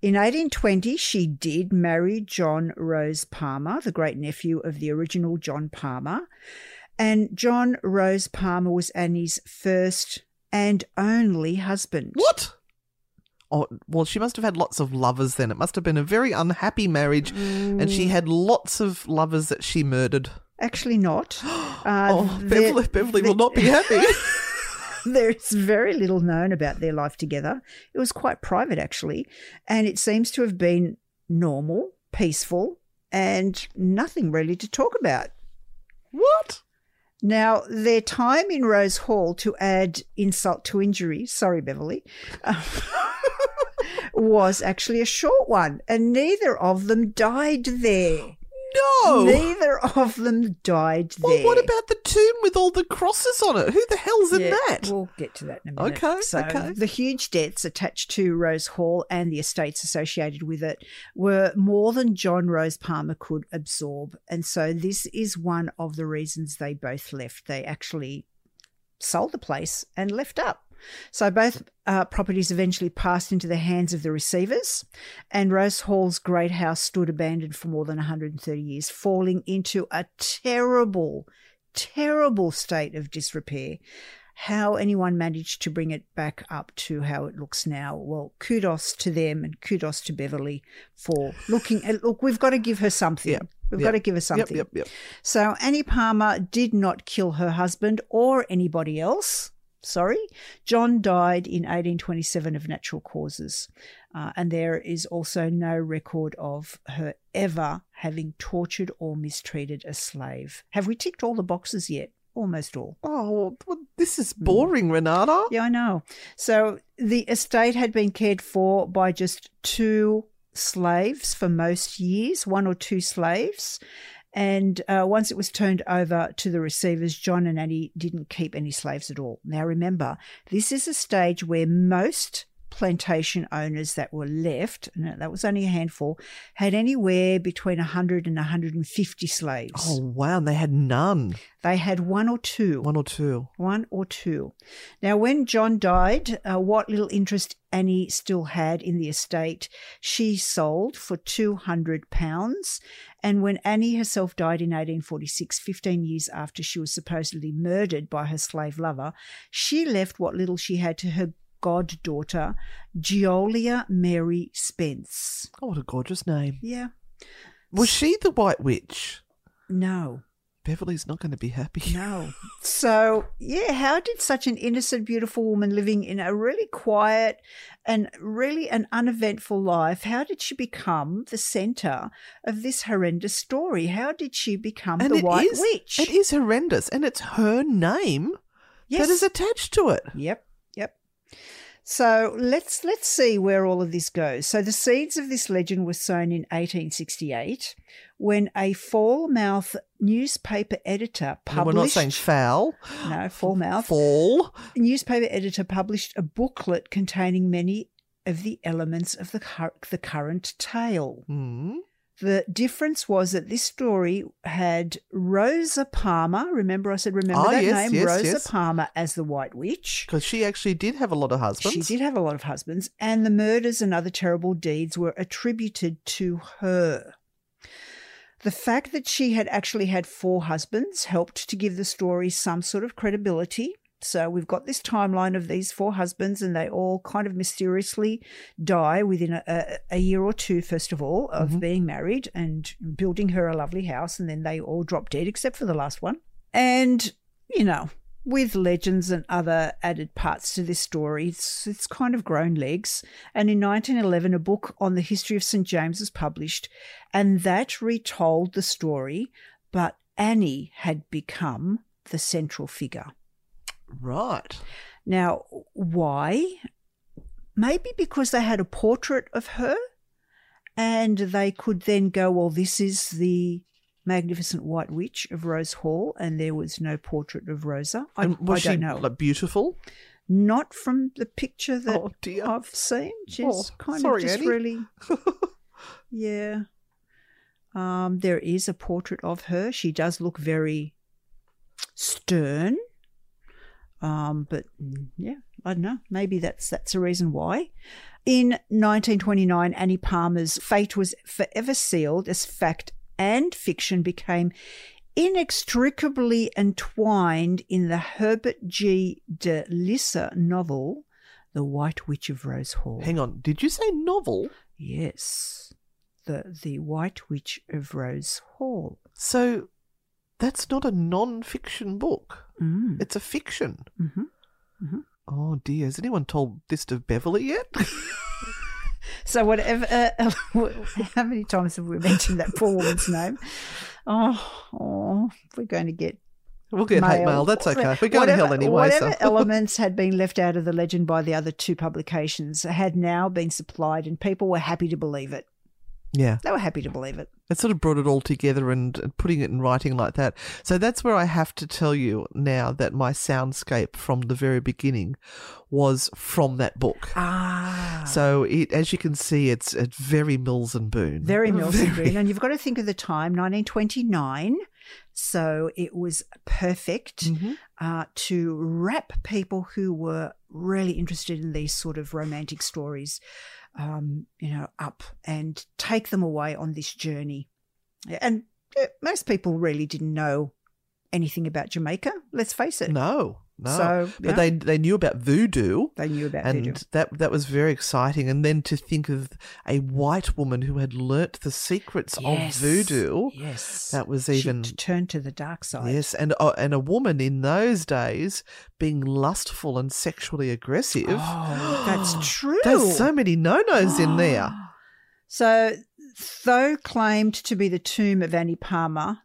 [SPEAKER 2] In 1820, she did marry John Rose Palmer, the great nephew of the original John Palmer. And John Rose Palmer was Annie's first and only husband.
[SPEAKER 1] what? Oh, well, she must have had lots of lovers then. It must have been a very unhappy marriage, and
[SPEAKER 2] Mm.
[SPEAKER 1] she had lots of lovers that she murdered.
[SPEAKER 2] Actually, not. Uh,
[SPEAKER 1] oh, Beverly, Beverly will not be happy.
[SPEAKER 2] There's very little known about their life together. It was quite private, actually, and it seems to have been normal, peaceful, and nothing really to talk about.
[SPEAKER 1] what?
[SPEAKER 2] Now, their time in Rose Hall, to add insult to injury, sorry, Beverly, uh, was actually a short one, and neither of them died there.
[SPEAKER 1] No.
[SPEAKER 2] Neither of them died there.
[SPEAKER 1] Well, what about the tomb with all the crosses on it? Who the hell's in
[SPEAKER 2] Yeah,
[SPEAKER 1] that?
[SPEAKER 2] We'll get to that in a minute.
[SPEAKER 1] Okay,
[SPEAKER 2] So
[SPEAKER 1] okay.
[SPEAKER 2] the huge debts attached to Rose Hall and the estates associated with it were more than John Rose Palmer could absorb. And so this is one of the reasons they both left. They actually sold the place and left up. So both uh, properties eventually passed into the hands of the receivers, and Rose Hall's great house stood abandoned for more than 130 years, falling into a terrible, terrible state of disrepair. How anyone managed to bring it back up to how it looks now, well, kudos to them and kudos to Beverly for looking at. Look, we've got to give her something.
[SPEAKER 1] Yep,
[SPEAKER 2] We've
[SPEAKER 1] yep,
[SPEAKER 2] got to give her something.
[SPEAKER 1] yep, yep.
[SPEAKER 2] So Annie Palmer did not kill her husband or anybody else. Sorry. John died in 1827 of natural causes. Uh, and there is also no record of her ever having tortured or mistreated a slave. Have we ticked all the boxes yet? Almost all.
[SPEAKER 1] Oh, well, this is boring, Renata.
[SPEAKER 2] Yeah, I know. So the estate had been cared for by just two slaves for most years, one or two slaves. And uh, once it was turned over to the receivers, John and Annie didn't keep any slaves at all. Now, remember, this is a stage where most plantation owners that were left, and that was only a handful, had anywhere between 100 and 150 slaves.
[SPEAKER 1] Oh, wow. And they had none.
[SPEAKER 2] They had one or two.
[SPEAKER 1] One or two.
[SPEAKER 2] One or two. Now, when John died, uh, what little interest Annie still had in the estate, she sold for £200. And when Annie herself died in 1846, 15 years after she was supposedly murdered by her slave lover, she left what little she had to her goddaughter, Geolia Mary Spence.
[SPEAKER 1] Oh, what a gorgeous name.
[SPEAKER 2] Yeah.
[SPEAKER 1] Was she the White Witch?
[SPEAKER 2] No.
[SPEAKER 1] Beverly's not going to be happy.
[SPEAKER 2] No. So, yeah, how did such an innocent, beautiful woman living in a really quiet and really an uneventful life, how did she become the center of this horrendous story? How did she become
[SPEAKER 1] And
[SPEAKER 2] the White
[SPEAKER 1] is-
[SPEAKER 2] Witch?
[SPEAKER 1] It is horrendous, and it's her name
[SPEAKER 2] Yes.
[SPEAKER 1] that is attached to it.
[SPEAKER 2] Yep, yep. So let's let's see where all of this goes. So the seeds of this legend were sown in 1868 when a Falmouth newspaper editor published.
[SPEAKER 1] we're not saying foul.
[SPEAKER 2] no, Falmouth.
[SPEAKER 1] Fall.
[SPEAKER 2] newspaper editor published a booklet containing many of the elements of the, the current tale.
[SPEAKER 1] Hmm.
[SPEAKER 2] The difference was that this story had Rosa Palmer. Remember, I said, remember
[SPEAKER 1] Ah,
[SPEAKER 2] that
[SPEAKER 1] yes,
[SPEAKER 2] name?
[SPEAKER 1] yes,
[SPEAKER 2] Rosa
[SPEAKER 1] yes.
[SPEAKER 2] Palmer as the White Witch.
[SPEAKER 1] Because she actually did have a lot of husbands.
[SPEAKER 2] She did have a lot of husbands, and the murders and other terrible deeds were attributed to her. The fact that she had actually had four husbands helped to give the story some sort of credibility. So we've got this timeline of these four husbands, and they all kind of mysteriously die within a, a, a year or two, first of all, of mm-hmm. being married and building her a lovely house, and then they all drop dead, except for the last one. And, you know, with legends and other added parts to this story, it's, it's kind of grown legs. And in 1911, a book on the history of St. James was published, and that retold the story, but Annie had become the central figure.
[SPEAKER 1] Right.
[SPEAKER 2] Now, why? Maybe because they had a portrait of her and they could then go, well, this is the magnificent white witch of Rose Hall, and there was no portrait of Rosa. I,
[SPEAKER 1] And was
[SPEAKER 2] I don't
[SPEAKER 1] she
[SPEAKER 2] know.
[SPEAKER 1] like, beautiful?
[SPEAKER 2] Not from the picture that
[SPEAKER 1] Oh.
[SPEAKER 2] I've seen. She's
[SPEAKER 1] Oh,
[SPEAKER 2] kind
[SPEAKER 1] sorry,
[SPEAKER 2] of just
[SPEAKER 1] Annie.
[SPEAKER 2] really, yeah. Um, there is a portrait of her. She does look very stern. Um, but mm, yeah, I don't know. Maybe that's that's a reason why. In 1929, Annie Palmer's fate was forever sealed as fact and fiction became inextricably entwined in the Herbert G. de Lisser novel, The White Witch of Rose Hall.
[SPEAKER 1] Hang on. Did you say novel?
[SPEAKER 2] Yes, the the White Witch of Rose Hall.
[SPEAKER 1] So that's not a non-fiction book.
[SPEAKER 2] Mm.
[SPEAKER 1] It's a fiction.
[SPEAKER 2] hmm
[SPEAKER 1] Oh dear. Has anyone told this to Beverly yet?
[SPEAKER 2] So whatever, uh, how many times have we mentioned that poor woman's name? Oh, oh we're going to get
[SPEAKER 1] we'll get hate mail. That's okay. We're going to hell anyway.
[SPEAKER 2] Whatever
[SPEAKER 1] so.
[SPEAKER 2] elements had been left out of the legend by the other two publications had now been supplied, and people were happy to believe it.
[SPEAKER 1] Yeah.
[SPEAKER 2] They were happy to believe it.
[SPEAKER 1] It sort of brought it all together and, and putting it in writing like that. So that's where I have to tell you now that my soundscape from the very beginning was from that book.
[SPEAKER 2] Ah.
[SPEAKER 1] So it, as you can see, it's it's very Mills and Boon.
[SPEAKER 2] Very Mills and
[SPEAKER 1] Very-
[SPEAKER 2] Boon. And you've got to think of the time, 1929. So it was perfect
[SPEAKER 1] Mhm.
[SPEAKER 2] uh, to wrap people who were really interested in these sort of romantic stories, um, you know, up and take them away on this journey. And uh, most people really didn't know anything about Jamaica. Let's face it.
[SPEAKER 1] No, no.
[SPEAKER 2] So,
[SPEAKER 1] but
[SPEAKER 2] yeah.
[SPEAKER 1] they they knew about voodoo.
[SPEAKER 2] They knew about Voodoo.
[SPEAKER 1] and
[SPEAKER 2] voodoo.
[SPEAKER 1] that that was very exciting. And then to think of a white woman who had learnt the secrets
[SPEAKER 2] Yes.
[SPEAKER 1] of voodoo,
[SPEAKER 2] Yes.
[SPEAKER 1] that was even
[SPEAKER 2] t- turned to the dark side.
[SPEAKER 1] yes, and uh, and a woman in those days being lustful and sexually aggressive.
[SPEAKER 2] Oh, that's true.
[SPEAKER 1] There's so many no nos in there.
[SPEAKER 2] So, though claimed to be the tomb of Annie Palmer,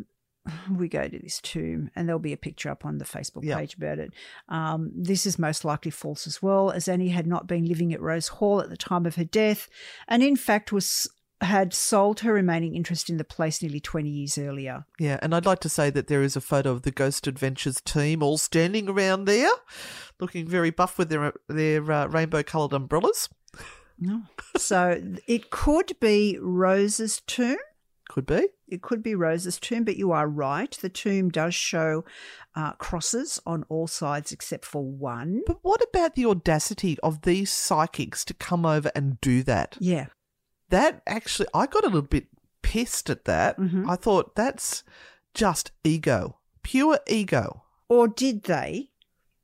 [SPEAKER 2] we go to this tomb and there'll be a picture up on the Facebook
[SPEAKER 1] Yeah.
[SPEAKER 2] page about it. Um, this is most likely false as well, as Annie had not been living at Rose Hall at the time of her death, and in fact was had sold her remaining interest in the place nearly 20 years earlier.
[SPEAKER 1] Yeah, and I'd like to say that there is a photo of the Ghost Adventures team all standing around there, looking very buff with their their uh, rainbow coloured umbrellas.
[SPEAKER 2] No. So it could be Rose's tomb.
[SPEAKER 1] Could be.
[SPEAKER 2] It could be Rose's tomb, but you are right. The tomb does show uh, crosses on all sides except for one.
[SPEAKER 1] But what about the audacity of these psychics to come over and do that?
[SPEAKER 2] Yeah.
[SPEAKER 1] That actually, I got a little bit pissed at that.
[SPEAKER 2] Mhm.
[SPEAKER 1] I thought that's just ego, pure ego.
[SPEAKER 2] Or did they?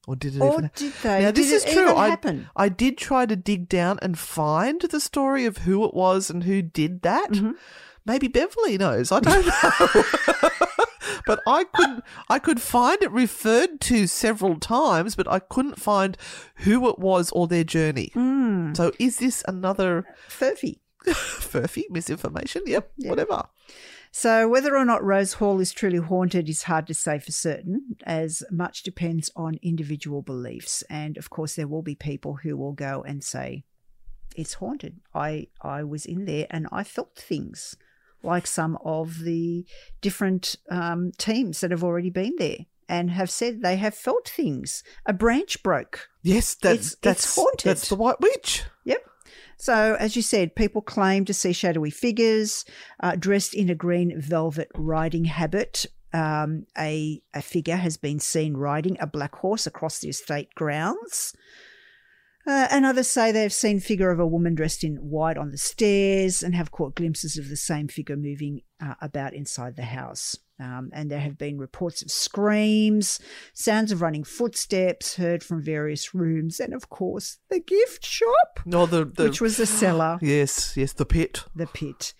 [SPEAKER 1] Or did it
[SPEAKER 2] Or
[SPEAKER 1] even?
[SPEAKER 2] did they?
[SPEAKER 1] Now this
[SPEAKER 2] did
[SPEAKER 1] is true. I? I did try to dig down and find the story of who it was and who did that.
[SPEAKER 2] Mhm.
[SPEAKER 1] Maybe Beverly knows. I don't know. but I couldn't. I could find it referred to several times, but I couldn't find who it was or their journey.
[SPEAKER 2] Mm.
[SPEAKER 1] So is this another
[SPEAKER 2] Furphy.
[SPEAKER 1] furphy misinformation? Yep,
[SPEAKER 2] Yeah.
[SPEAKER 1] whatever.
[SPEAKER 2] So, whether or not Rose Hall is truly haunted is hard to say for certain, as much depends on individual beliefs. And of course, there will be people who will go and say, "It's haunted. I I was in there and I felt things. Like some of the different um, teams that have already been there and have said they have felt things. A branch broke.
[SPEAKER 1] Yes, that's
[SPEAKER 2] It's- it's
[SPEAKER 1] that's
[SPEAKER 2] haunted.
[SPEAKER 1] That's the White Witch.
[SPEAKER 2] Yep. So, as you said, people claim to see shadowy figures uh, dressed in a green velvet riding habit. Um, a, a figure has been seen riding a black horse across the estate grounds. Uh, and others say they have seen figure of a woman dressed in white on the stairs and have caught glimpses of the same figure moving uh, about inside the house. Um, and there have been reports of screams, sounds of running footsteps heard from various rooms, and of course the gift shop,
[SPEAKER 1] No, the, the
[SPEAKER 2] which was the cellar,
[SPEAKER 1] yes, yes, the pit.
[SPEAKER 2] the pit.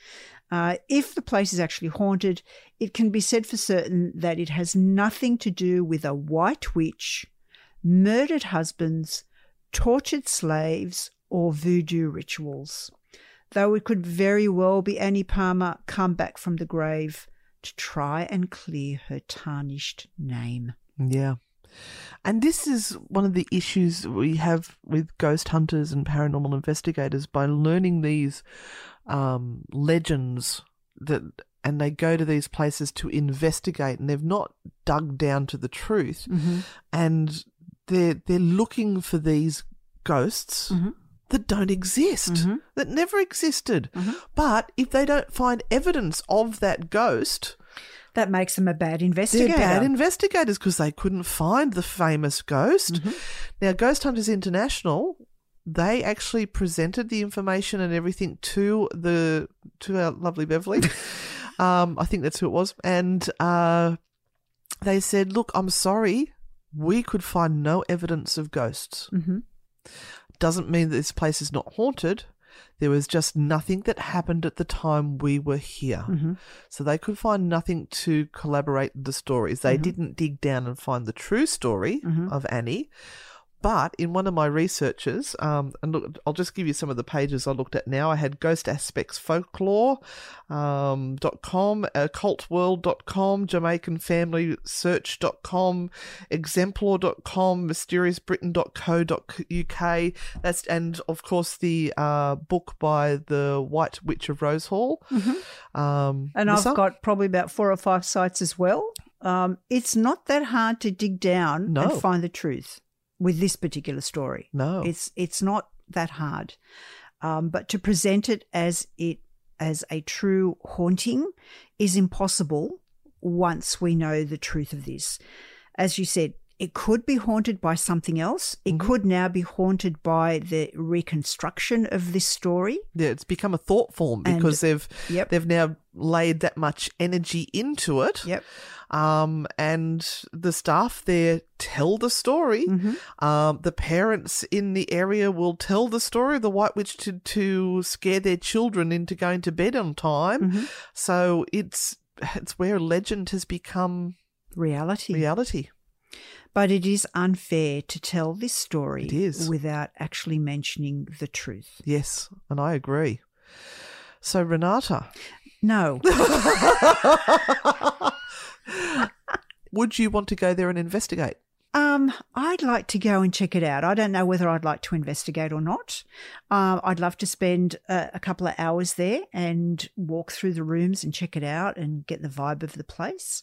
[SPEAKER 2] Uh, if the place is actually haunted, it can be said for certain that it has nothing to do with a white witch, murdered husbands, tortured slaves, or voodoo rituals. Though it could very well be Annie Palmer come back from the grave to try and clear her tarnished name.
[SPEAKER 1] Yeah. And this is one of the issues we have with ghost hunters and paranormal investigators by learning these um, legends that and they go to these places to investigate and they've not dug down to the truth and they're they're looking for these ghosts that don't exist that never existed but if they don't find evidence of that ghost
[SPEAKER 2] That makes them a bad
[SPEAKER 1] they're
[SPEAKER 2] investigator.
[SPEAKER 1] bad investigators because they couldn't find the famous ghost.
[SPEAKER 2] Mm-hmm.
[SPEAKER 1] Now, Ghost Hunters International, they actually presented the information and everything to the to our lovely Beverly. um, I think that's who it was, and uh, they said, "Look, I'm sorry, we could find no evidence of ghosts.
[SPEAKER 2] Mhm.
[SPEAKER 1] Doesn't mean that this place is not haunted." There was just nothing that happened at the time we were here.
[SPEAKER 2] Mm-hmm.
[SPEAKER 1] So they could find nothing to collaborate the stories. They didn't dig down and find the true story of Annie. But in one of my researches, um, and look, I'll just give you some of the pages I looked at now. I had Ghost Aspects Folklore um, dot com, occultworld.com, Jamaican Family Search.com, Exemplar.com, mysteriousbritain.co.uk. That's and of course the uh, book by the White Witch of Rose Hall. Um,
[SPEAKER 2] And? I've got probably about four or five sites as well. Um, it's not that hard to dig down
[SPEAKER 1] No.
[SPEAKER 2] and find the truth with this particular story.
[SPEAKER 1] No.
[SPEAKER 2] it's it's not that hard. Um, but to present it as it as a true haunting is impossible once we know the truth of this. As you said, it could be haunted by something else. It
[SPEAKER 1] Mm-hmm.
[SPEAKER 2] could now be haunted by the reconstruction of this story.
[SPEAKER 1] Yeah, it's become a thought form
[SPEAKER 2] And-
[SPEAKER 1] because they've
[SPEAKER 2] Yep.
[SPEAKER 1] they've now laid that much energy into it.
[SPEAKER 2] Yep.
[SPEAKER 1] Um, and the staff there tell the story.
[SPEAKER 2] Mm-hmm.
[SPEAKER 1] Um, the parents in the area will tell the story of the White Witch to, to scare their children into going to bed on time.
[SPEAKER 2] Mm-hmm.
[SPEAKER 1] So it's it's where legend has become
[SPEAKER 2] Reality.
[SPEAKER 1] reality.
[SPEAKER 2] But it is unfair to tell this story
[SPEAKER 1] It is.
[SPEAKER 2] without actually mentioning the truth.
[SPEAKER 1] Yes, and I agree. So Renata,
[SPEAKER 2] No,
[SPEAKER 1] would you want to go there and investigate?
[SPEAKER 2] um, I'd like to go and check it out. I don't know whether I'd like to investigate or not. Um, I'd love to spend a, a couple of hours there and walk through the rooms and check it out and get the vibe of the place.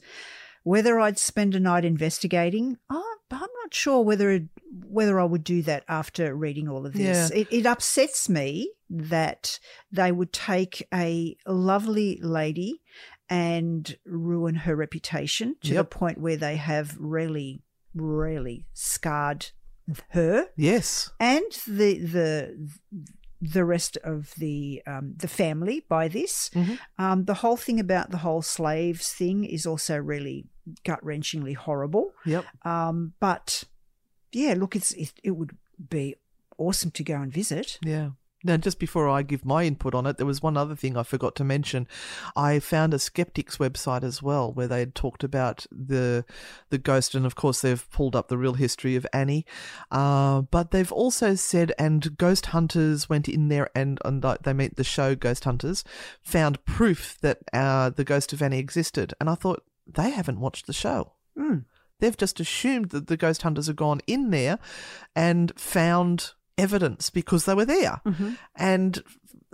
[SPEAKER 2] Whether I'd spend a night investigating, oh, I'm not sure whether it, whether I would do that after reading all of this.
[SPEAKER 1] Yeah.
[SPEAKER 2] It, it upsets me that they would take a lovely lady and ruin her reputation to
[SPEAKER 1] Yep.
[SPEAKER 2] the point where they have really, really scarred her
[SPEAKER 1] Yes.
[SPEAKER 2] and the the the rest of the um, the family by this. Um, the whole thing about the whole slaves thing is also really gut wrenchingly horrible.
[SPEAKER 1] Yep.
[SPEAKER 2] Um, but yeah, look, it's it, it would be awesome to go and visit.
[SPEAKER 1] Yeah. Now, just before I give my input on it, there was one other thing I forgot to mention. I found a skeptics website as well, where they had talked about the the ghost, and of course they've pulled up the real history of Annie. Uh, but they've also said, and ghost hunters went in there, and, and they meet the show Ghost Hunters, found proof that uh, the ghost of Annie existed, and I thought they haven't watched the show. They've just assumed that the ghost hunters have gone in there and found evidence because they were there. And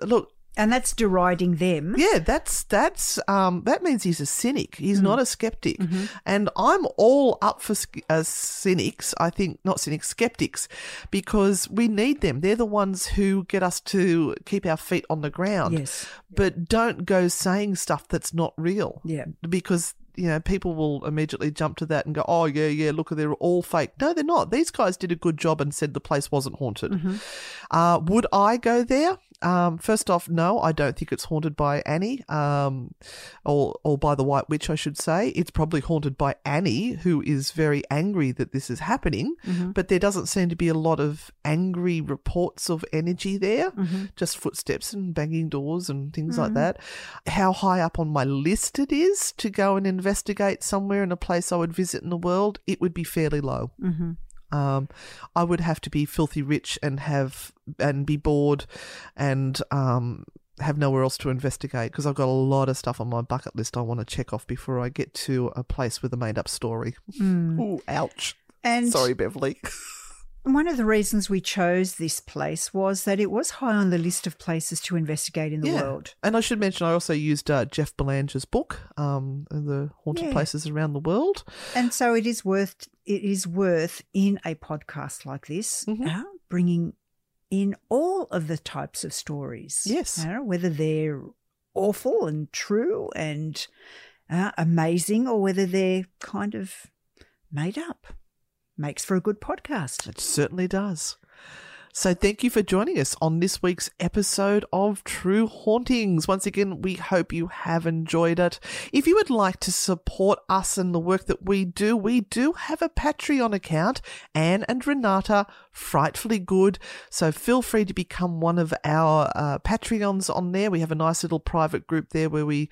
[SPEAKER 1] look,
[SPEAKER 2] And that's deriding them.
[SPEAKER 1] Yeah, that's that's um, that means he's a cynic. He's
[SPEAKER 2] Mm.
[SPEAKER 1] not a skeptic,
[SPEAKER 2] Mm-hmm.
[SPEAKER 1] and I'm all up for uh, cynics. I think not cynics, skeptics, because we need them. They're the ones who get us to keep our feet on the ground.
[SPEAKER 2] Yes.
[SPEAKER 1] but don't go saying stuff that's not real.
[SPEAKER 2] Yeah.
[SPEAKER 1] because you know people will immediately jump to that and go, "Oh yeah, yeah, look, they're all fake." No, they're not. These guys did a good job and said the place wasn't haunted.
[SPEAKER 2] Mm-hmm.
[SPEAKER 1] Uh, would I go there? Um, first off, no, I don't think it's haunted by Annie, um, or or by the White Witch, I should say. It's probably haunted by Annie, who is very angry that this is happening. But there doesn't seem to be a lot of angry reports of energy there. Just footsteps and banging doors and things like that. How high up on my list it is to go and investigate somewhere in a place I would visit in the world, it would be fairly low. Um, I would have to be filthy rich and have and be bored and um, have nowhere else to investigate because I've got a lot of stuff on my bucket list I want to check off before I get to a place with a made up story. Ooh, ouch.
[SPEAKER 2] And
[SPEAKER 1] Sorry, Beverly.
[SPEAKER 2] one of the reasons we chose this place was that it was high on the list of places to investigate in the world.
[SPEAKER 1] And I should mention, I also used uh, Jeff Belanger's book, um, the haunted
[SPEAKER 2] Yeah.
[SPEAKER 1] places around the world.
[SPEAKER 2] And so it is worth it is worth in a podcast like this
[SPEAKER 1] Mhm.
[SPEAKER 2] uh, bringing in all of the types of stories.
[SPEAKER 1] Yes.
[SPEAKER 2] know, whether they're awful and true and uh, amazing, or whether they're kind of made up. Makes for a good podcast.
[SPEAKER 1] It certainly does. So, thank you for joining us on this week's episode of True Hauntings. Once again, we hope you have enjoyed it. If you would like to support us and the work that we do, we do have a Patreon account, Anne and Renata, frightfully good. So, feel free to become one of our uh, Patreons on there. We have a nice little private group there where we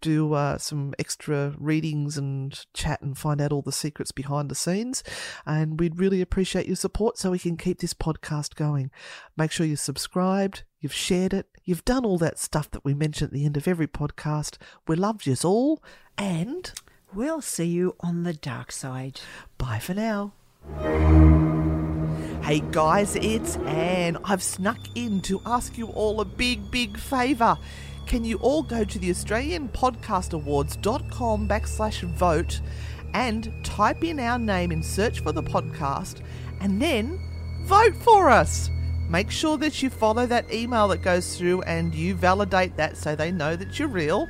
[SPEAKER 1] do uh, some extra readings and chat and find out all the secrets behind the scenes. And we'd really appreciate your support so we can keep this podcast going. Make sure you're subscribed, you've shared it, you've done all that stuff that we mention at the end of every podcast. We love yous all, and
[SPEAKER 2] We'll see you on the dark side.
[SPEAKER 1] bye for now. Hey guys, it's Anne. I've snuck in to ask you all a big, big favour. Can you all go to the Australian Podcast Awards.com backslash vote and type in our name in search for the podcast and then vote for us? Make sure that you follow that email that goes through and you validate that so they know that you're real.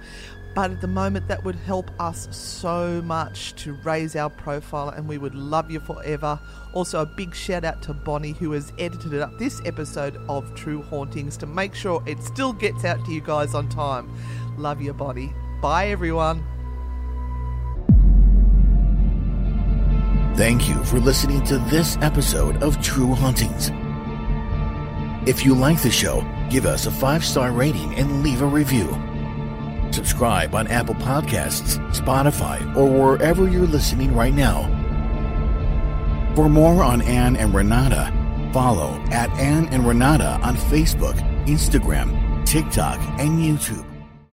[SPEAKER 1] But at the moment, that would help us so much to raise our profile, and we would love you forever. Also, a big shout out to Bonnie, who has edited up this episode of True Hauntings to make sure it still gets out to you guys on time. Love you, Bonnie. Bye, everyone.
[SPEAKER 3] Thank you for listening to this episode of True Hauntings. If you like the show, give us a five star rating and leave a review. Subscribe on Apple Podcasts, Spotify, or wherever you're listening right now. For more on Anne and Renata, follow at Anne and Renata on Facebook, Instagram, TikTok, and YouTube.